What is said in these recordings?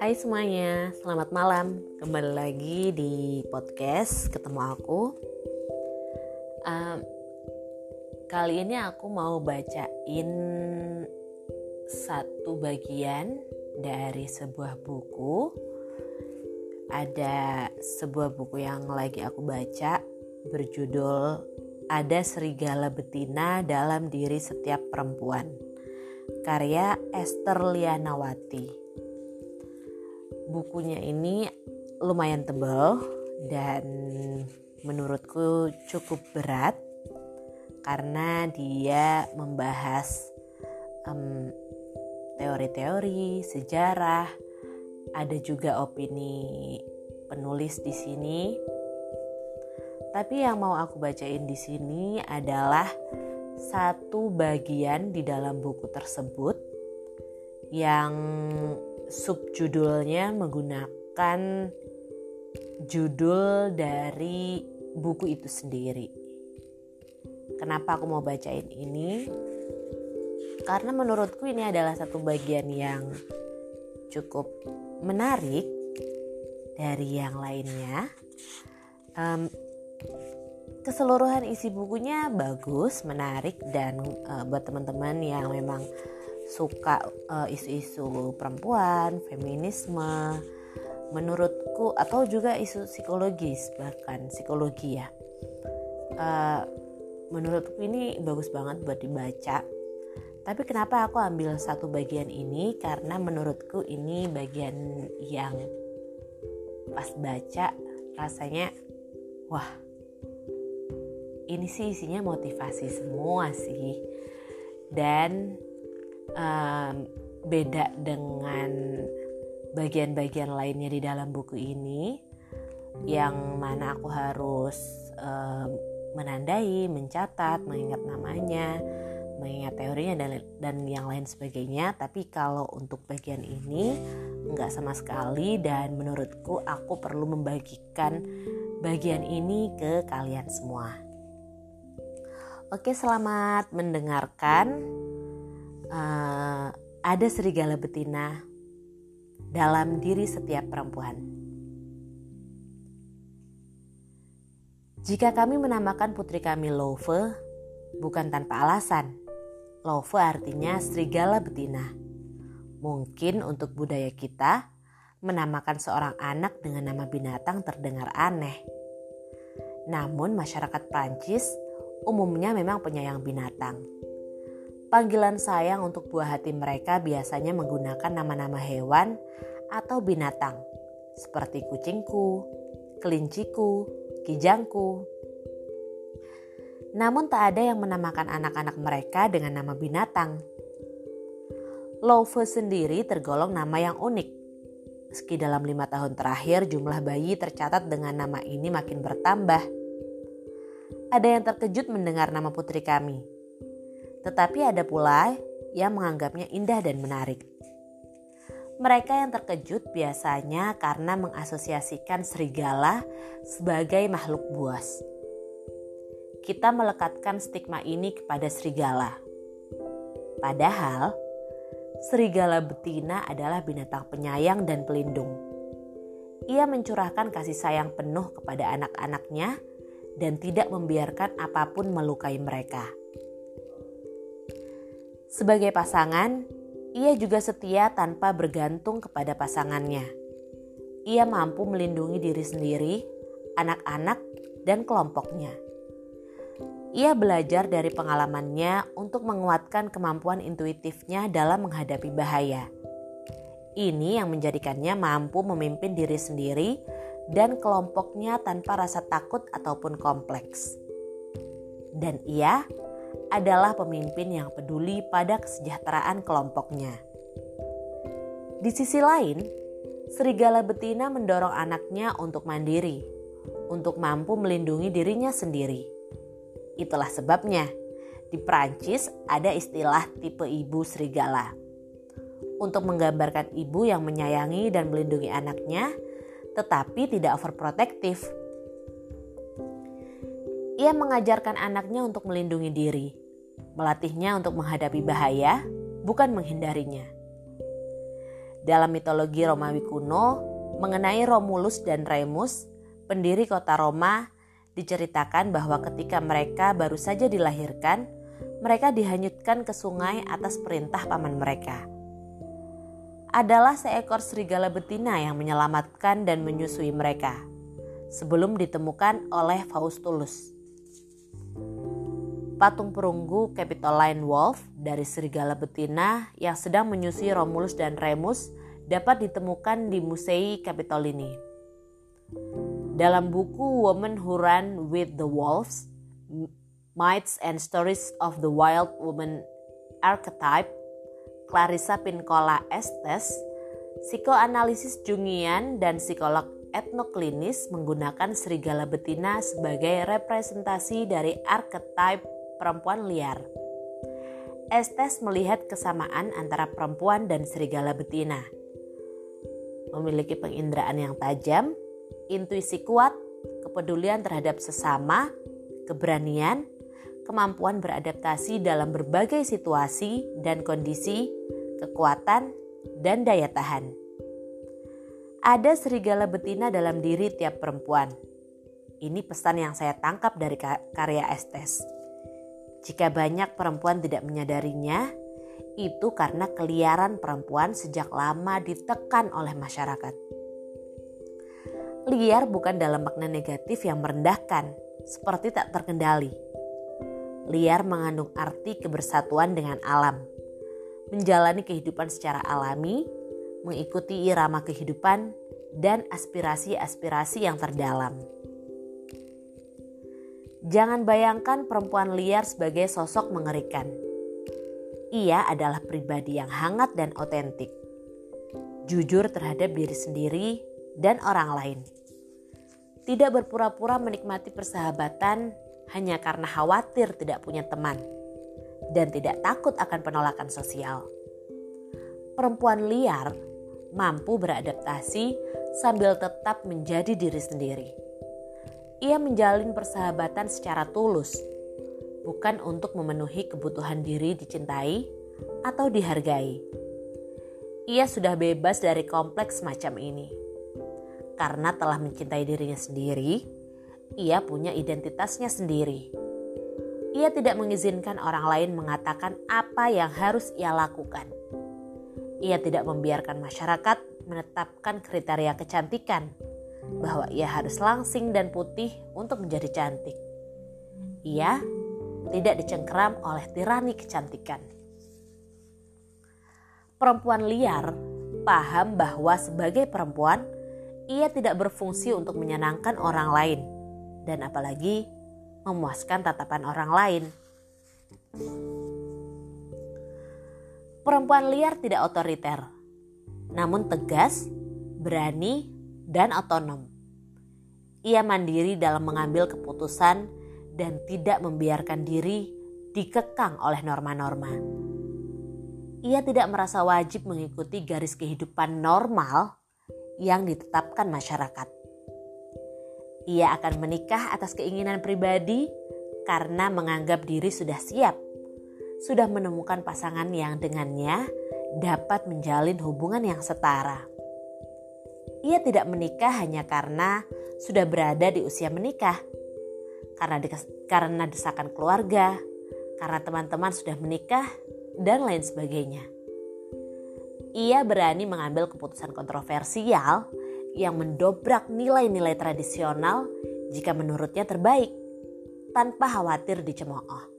Hai semuanya, selamat malam. Kembali lagi di podcast ketemu aku. Um, kali ini aku mau bacain satu bagian dari sebuah buku. Ada sebuah buku yang lagi aku baca berjudul Ada Serigala Betina dalam Diri Setiap Perempuan. Karya Esther Lianawati bukunya ini lumayan tebal dan menurutku cukup berat karena dia membahas teori teori-teori sejarah ada juga opini penulis di sini. Tapi yang mau aku bacain di sini adalah satu bagian di dalam buku tersebut yang subjudulnya menggunakan judul dari buku itu sendiri. Kenapa aku mau bacain ini? Karena menurutku ini adalah satu bagian yang cukup menarik dari yang lainnya. Um, keseluruhan isi bukunya bagus, menarik dan uh, buat teman-teman yang memang suka uh, isu-isu perempuan, feminisme, menurutku atau juga isu psikologis bahkan psikologi ya. Uh, menurutku ini bagus banget buat dibaca. Tapi kenapa aku ambil satu bagian ini? Karena menurutku ini bagian yang pas baca rasanya wah ini sih isinya motivasi semua sih dan um, beda dengan bagian-bagian lainnya di dalam buku ini yang mana aku harus um, menandai, mencatat, mengingat namanya, mengingat teorinya dan dan yang lain sebagainya. Tapi kalau untuk bagian ini nggak sama sekali dan menurutku aku perlu membagikan bagian ini ke kalian semua. Oke, selamat mendengarkan uh, ada serigala betina dalam diri setiap perempuan. Jika kami menamakan putri kami Love, bukan tanpa alasan. Love artinya serigala betina. Mungkin untuk budaya kita, menamakan seorang anak dengan nama binatang terdengar aneh. Namun masyarakat Prancis umumnya memang penyayang binatang Panggilan sayang untuk buah hati mereka biasanya menggunakan nama-nama hewan atau binatang seperti kucingku, kelinciku, kijangku. Namun tak ada yang menamakan anak-anak mereka dengan nama binatang. Love sendiri tergolong nama yang unik. Meski dalam lima tahun terakhir jumlah bayi tercatat dengan nama ini makin bertambah. Ada yang terkejut mendengar nama putri kami, tetapi ada pula yang menganggapnya indah dan menarik. Mereka yang terkejut biasanya karena mengasosiasikan serigala sebagai makhluk buas. Kita melekatkan stigma ini kepada serigala. Padahal, serigala betina adalah binatang penyayang dan pelindung. Ia mencurahkan kasih sayang penuh kepada anak-anaknya dan tidak membiarkan apa pun melukai mereka. Sebagai pasangan, ia juga setia tanpa bergantung kepada pasangannya. Ia mampu melindungi diri sendiri, anak-anak, dan kelompoknya. Ia belajar dari pengalamannya untuk menguatkan kemampuan intuitifnya dalam menghadapi bahaya. Ini yang menjadikannya mampu memimpin diri sendiri dan kelompoknya tanpa rasa takut ataupun kompleks. Dan ia adalah pemimpin yang peduli pada kesejahteraan kelompoknya. Di sisi lain, serigala betina mendorong anaknya untuk mandiri, untuk mampu melindungi dirinya sendiri. Itulah sebabnya di Prancis ada istilah tipe ibu serigala. Untuk menggambarkan ibu yang menyayangi dan melindungi anaknya, tetapi tidak overprotective ia mengajarkan anaknya untuk melindungi diri, melatihnya untuk menghadapi bahaya, bukan menghindarinya. Dalam mitologi Romawi kuno, mengenai Romulus dan Remus, pendiri kota Roma, diceritakan bahwa ketika mereka baru saja dilahirkan, mereka dihanyutkan ke sungai atas perintah paman mereka. Adalah seekor serigala betina yang menyelamatkan dan menyusui mereka sebelum ditemukan oleh Faustulus. Patung perunggu Capitoline Wolf dari serigala betina yang sedang menyusui Romulus dan Remus dapat ditemukan di Musei Capitolini. Dalam buku Woman Who Ran with the Wolves, Myths and Stories of the Wild Woman Archetype, Clarissa Pinkola Estes, psikoanalisis Jungian dan psikolog etnoklinis menggunakan serigala betina sebagai representasi dari archetype perempuan liar. Estes melihat kesamaan antara perempuan dan serigala betina. Memiliki penginderaan yang tajam, intuisi kuat, kepedulian terhadap sesama, keberanian, kemampuan beradaptasi dalam berbagai situasi dan kondisi, kekuatan, dan daya tahan. Ada serigala betina dalam diri tiap perempuan. Ini pesan yang saya tangkap dari karya Estes. Jika banyak perempuan tidak menyadarinya, itu karena keliaran perempuan sejak lama ditekan oleh masyarakat. Liar bukan dalam makna negatif yang merendahkan, seperti tak terkendali. Liar mengandung arti kebersatuan dengan alam, menjalani kehidupan secara alami, mengikuti irama kehidupan dan aspirasi-aspirasi yang terdalam. Jangan bayangkan perempuan liar sebagai sosok mengerikan. Ia adalah pribadi yang hangat dan otentik, jujur terhadap diri sendiri dan orang lain. Tidak berpura-pura menikmati persahabatan hanya karena khawatir tidak punya teman dan tidak takut akan penolakan sosial. Perempuan liar mampu beradaptasi sambil tetap menjadi diri sendiri. Ia menjalin persahabatan secara tulus, bukan untuk memenuhi kebutuhan diri dicintai atau dihargai. Ia sudah bebas dari kompleks semacam ini. Karena telah mencintai dirinya sendiri, ia punya identitasnya sendiri. Ia tidak mengizinkan orang lain mengatakan apa yang harus ia lakukan ia tidak membiarkan masyarakat menetapkan kriteria kecantikan bahwa ia harus langsing dan putih untuk menjadi cantik. Ia tidak dicengkeram oleh tirani kecantikan. Perempuan liar paham bahwa sebagai perempuan ia tidak berfungsi untuk menyenangkan orang lain dan apalagi memuaskan tatapan orang lain. Perempuan liar tidak otoriter, namun tegas, berani, dan otonom. Ia mandiri dalam mengambil keputusan dan tidak membiarkan diri dikekang oleh norma-norma. Ia tidak merasa wajib mengikuti garis kehidupan normal yang ditetapkan masyarakat. Ia akan menikah atas keinginan pribadi karena menganggap diri sudah siap sudah menemukan pasangan yang dengannya dapat menjalin hubungan yang setara. Ia tidak menikah hanya karena sudah berada di usia menikah, karena karena desakan keluarga, karena teman-teman sudah menikah, dan lain sebagainya. Ia berani mengambil keputusan kontroversial yang mendobrak nilai-nilai tradisional jika menurutnya terbaik, tanpa khawatir dicemooh.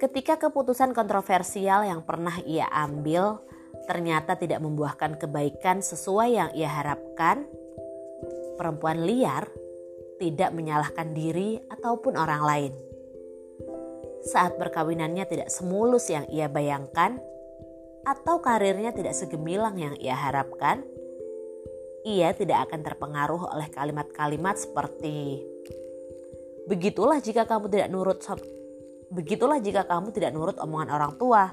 Ketika keputusan kontroversial yang pernah ia ambil ternyata tidak membuahkan kebaikan sesuai yang ia harapkan, perempuan liar tidak menyalahkan diri ataupun orang lain. Saat perkawinannya tidak semulus yang ia bayangkan, atau karirnya tidak segemilang yang ia harapkan, ia tidak akan terpengaruh oleh kalimat-kalimat seperti "Begitulah jika kamu tidak nurut Begitulah jika kamu tidak nurut omongan orang tua.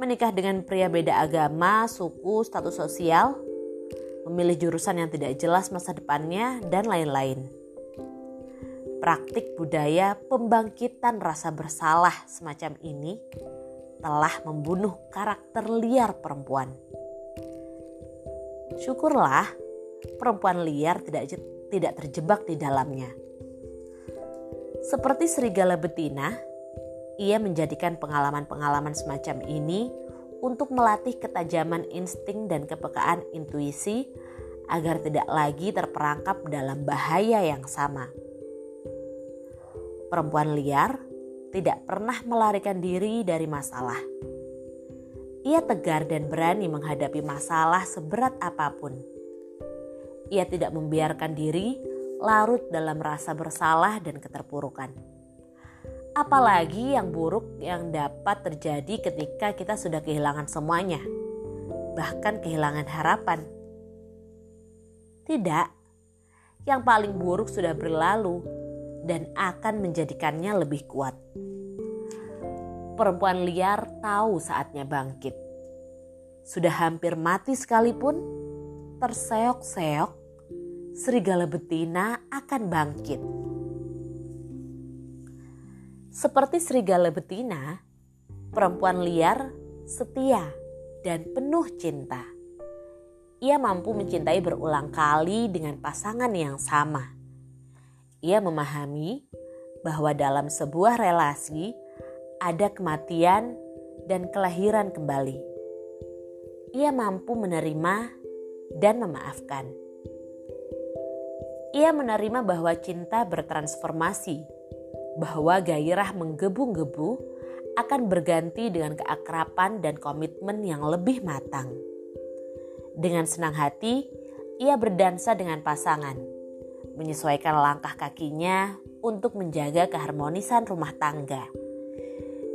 Menikah dengan pria beda agama, suku, status sosial, memilih jurusan yang tidak jelas masa depannya, dan lain-lain. Praktik budaya pembangkitan rasa bersalah semacam ini telah membunuh karakter liar perempuan. Syukurlah perempuan liar tidak tidak terjebak di dalamnya. Seperti serigala betina, ia menjadikan pengalaman-pengalaman semacam ini untuk melatih ketajaman insting dan kepekaan intuisi agar tidak lagi terperangkap dalam bahaya yang sama. Perempuan liar tidak pernah melarikan diri dari masalah. Ia tegar dan berani menghadapi masalah seberat apa pun. Ia tidak membiarkan diri larut dalam rasa bersalah dan keterpurukan apalagi yang buruk yang dapat terjadi ketika kita sudah kehilangan semuanya, bahkan kehilangan harapan. Tidak, yang paling buruk sudah berlalu dan akan menjadikannya lebih kuat. Perempuan liar tahu saatnya bangkit. Sudah hampir mati sekalipun, terseok-seok, serigala betina akan bangkit seperti serigala betina, perempuan liar setia dan penuh cinta. Ia mampu mencintai berulang kali dengan pasangan yang sama. Ia memahami bahwa dalam sebuah relasi ada kematian dan kelahiran kembali. Ia mampu menerima dan memaafkan. Ia menerima bahwa cinta bertransformasi bahwa gairah menggebu-gebu akan berganti dengan keakraban dan komitmen yang lebih matang. Dengan senang hati, ia berdansa dengan pasangan, menyesuaikan langkah kakinya untuk menjaga keharmonisan rumah tangga.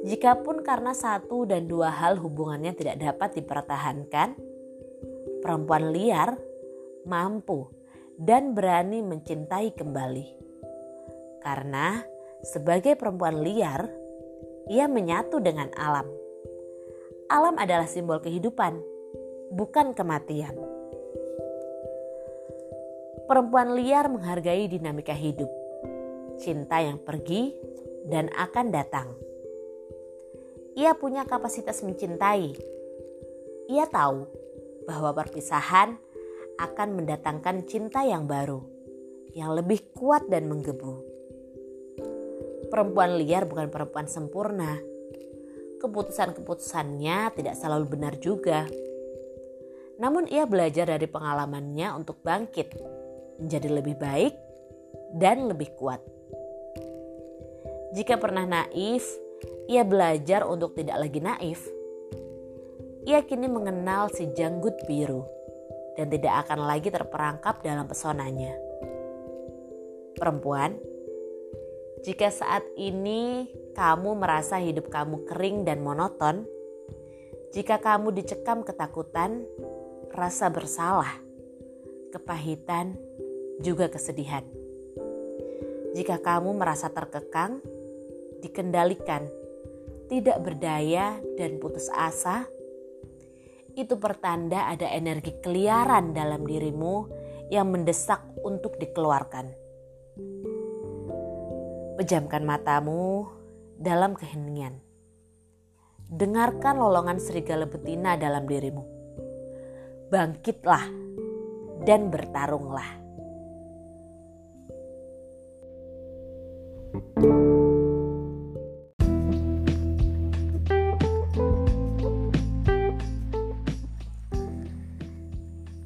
Jikapun karena satu dan dua hal hubungannya tidak dapat dipertahankan, perempuan liar mampu dan berani mencintai kembali. Karena sebagai perempuan liar, ia menyatu dengan alam. Alam adalah simbol kehidupan, bukan kematian. Perempuan liar menghargai dinamika hidup, cinta yang pergi dan akan datang. Ia punya kapasitas mencintai. Ia tahu bahwa perpisahan akan mendatangkan cinta yang baru, yang lebih kuat dan menggebu perempuan liar bukan perempuan sempurna. Keputusan-keputusannya tidak selalu benar juga. Namun ia belajar dari pengalamannya untuk bangkit, menjadi lebih baik dan lebih kuat. Jika pernah naif, ia belajar untuk tidak lagi naif. Ia kini mengenal si janggut biru dan tidak akan lagi terperangkap dalam pesonanya. Perempuan, jika saat ini kamu merasa hidup kamu kering dan monoton, jika kamu dicekam ketakutan, rasa bersalah, kepahitan, juga kesedihan. Jika kamu merasa terkekang, dikendalikan, tidak berdaya, dan putus asa, itu pertanda ada energi keliaran dalam dirimu yang mendesak untuk dikeluarkan. Pejamkan matamu dalam keheningan. Dengarkan lolongan serigala betina dalam dirimu. Bangkitlah dan bertarunglah.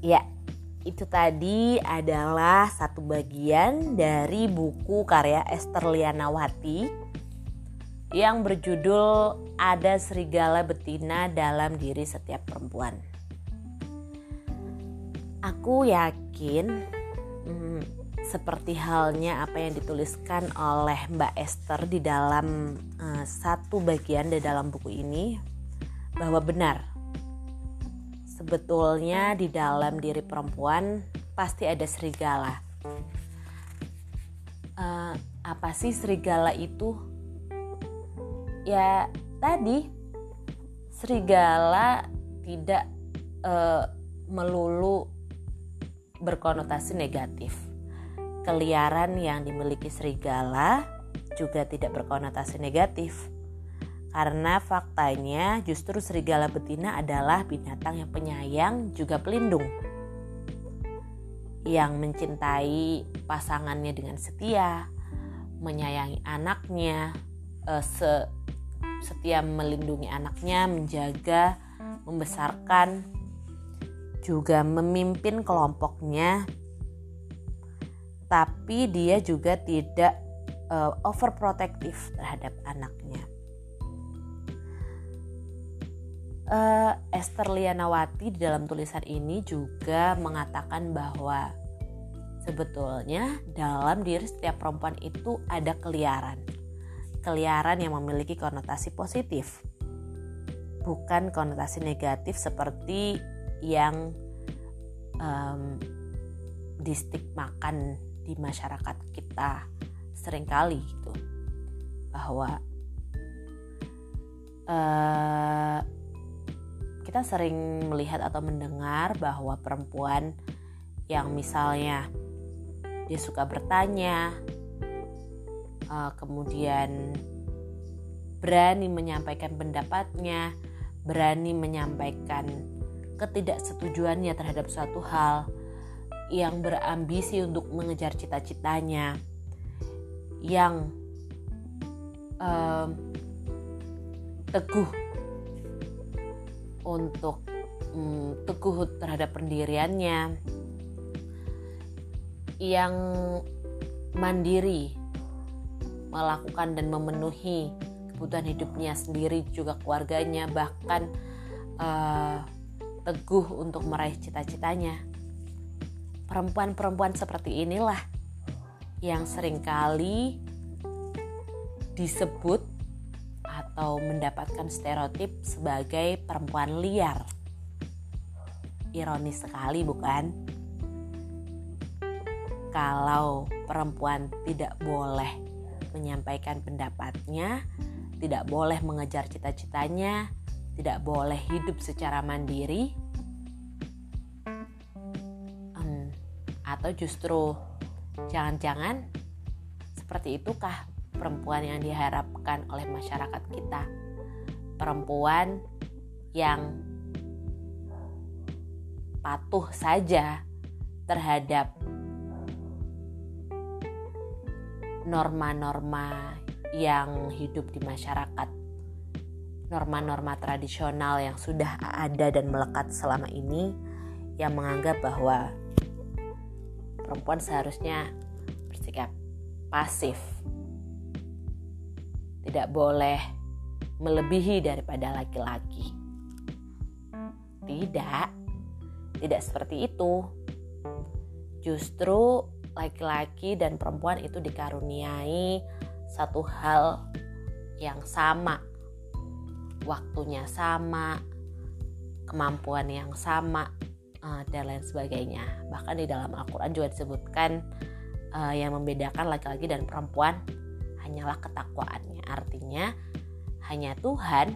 Ya, itu tadi adalah satu bagian dari buku karya Esther Lianawati yang berjudul Ada Serigala Betina dalam Diri Setiap Perempuan. Aku yakin hmm, seperti halnya apa yang dituliskan oleh Mbak Esther di dalam uh, satu bagian di dalam buku ini bahwa benar sebetulnya di dalam diri perempuan pasti ada serigala. Uh, apa sih serigala itu? Ya tadi serigala tidak uh, melulu berkonotasi negatif. Keliaran yang dimiliki serigala juga tidak berkonotasi negatif. Karena faktanya justru serigala betina adalah binatang yang penyayang juga pelindung. Yang mencintai pasangannya dengan setia, menyayangi anaknya, eh, se setia melindungi anaknya, menjaga, membesarkan, juga memimpin kelompoknya. Tapi dia juga tidak uh, overprotective terhadap anaknya. Uh, Esther Lianawati di dalam tulisan ini juga mengatakan bahwa sebetulnya dalam diri setiap perempuan itu ada keliaran. Keliaran yang memiliki konotasi positif. Bukan konotasi negatif seperti yang um, distigmakan di masyarakat kita sering kali gitu bahwa uh, kita sering melihat atau mendengar bahwa perempuan yang misalnya dia suka bertanya, uh, kemudian berani menyampaikan pendapatnya, berani menyampaikan ketidaksetujuannya terhadap suatu hal, yang berambisi untuk mengejar cita-citanya, yang um, teguh untuk hmm, teguh terhadap pendiriannya. Yang mandiri melakukan dan memenuhi kebutuhan hidupnya sendiri juga keluarganya bahkan uh, teguh untuk meraih cita-citanya. Perempuan-perempuan seperti inilah yang sering kali disebut atau mendapatkan stereotip sebagai perempuan liar. Ironis sekali, bukan? Kalau perempuan tidak boleh menyampaikan pendapatnya, tidak boleh mengejar cita-citanya, tidak boleh hidup secara mandiri, hmm, atau justru jangan-jangan seperti itukah perempuan yang diharapkan oleh masyarakat kita. Perempuan yang patuh saja terhadap norma-norma yang hidup di masyarakat. Norma-norma tradisional yang sudah ada dan melekat selama ini yang menganggap bahwa perempuan seharusnya bersikap pasif tidak boleh melebihi daripada laki-laki. Tidak, tidak seperti itu. Justru laki-laki dan perempuan itu dikaruniai satu hal yang sama, waktunya sama, kemampuan yang sama, uh, dan lain sebagainya. Bahkan di dalam Al-Quran juga disebutkan uh, yang membedakan laki-laki dan perempuan hanyalah ketakwaannya. Artinya hanya Tuhan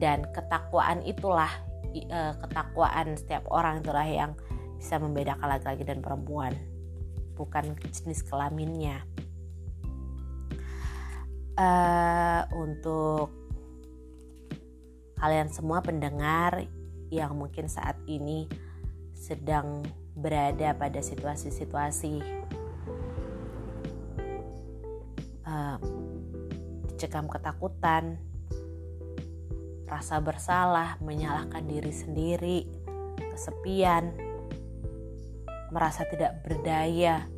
dan ketakwaan itulah e, ketakwaan setiap orang itulah yang bisa membedakan laki-laki dan perempuan, bukan jenis kelaminnya. Uh, untuk kalian semua pendengar yang mungkin saat ini sedang berada pada situasi-situasi uh, dicekam ketakutan, rasa bersalah, menyalahkan diri sendiri, kesepian, merasa tidak berdaya,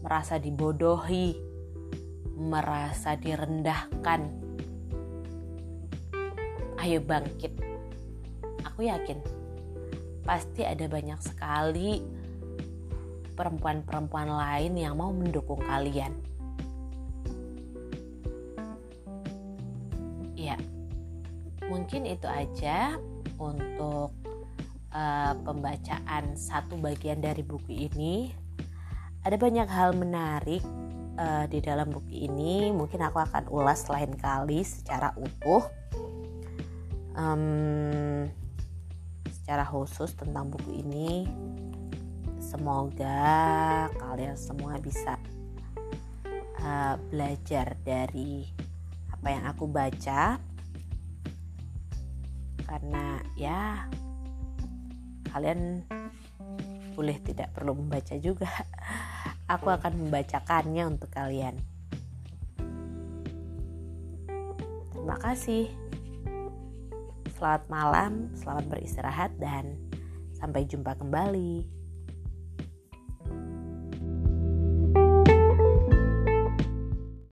merasa dibodohi, merasa direndahkan. Ayo bangkit. Aku yakin pasti ada banyak sekali perempuan-perempuan lain yang mau mendukung kalian mungkin itu aja untuk uh, pembacaan satu bagian dari buku ini. Ada banyak hal menarik uh, di dalam buku ini. Mungkin aku akan ulas lain kali secara utuh, um, secara khusus tentang buku ini. Semoga kalian semua bisa uh, belajar dari apa yang aku baca karena ya kalian boleh tidak perlu membaca juga. Aku akan membacakannya untuk kalian. Terima kasih. Selamat malam selamat beristirahat dan sampai jumpa kembali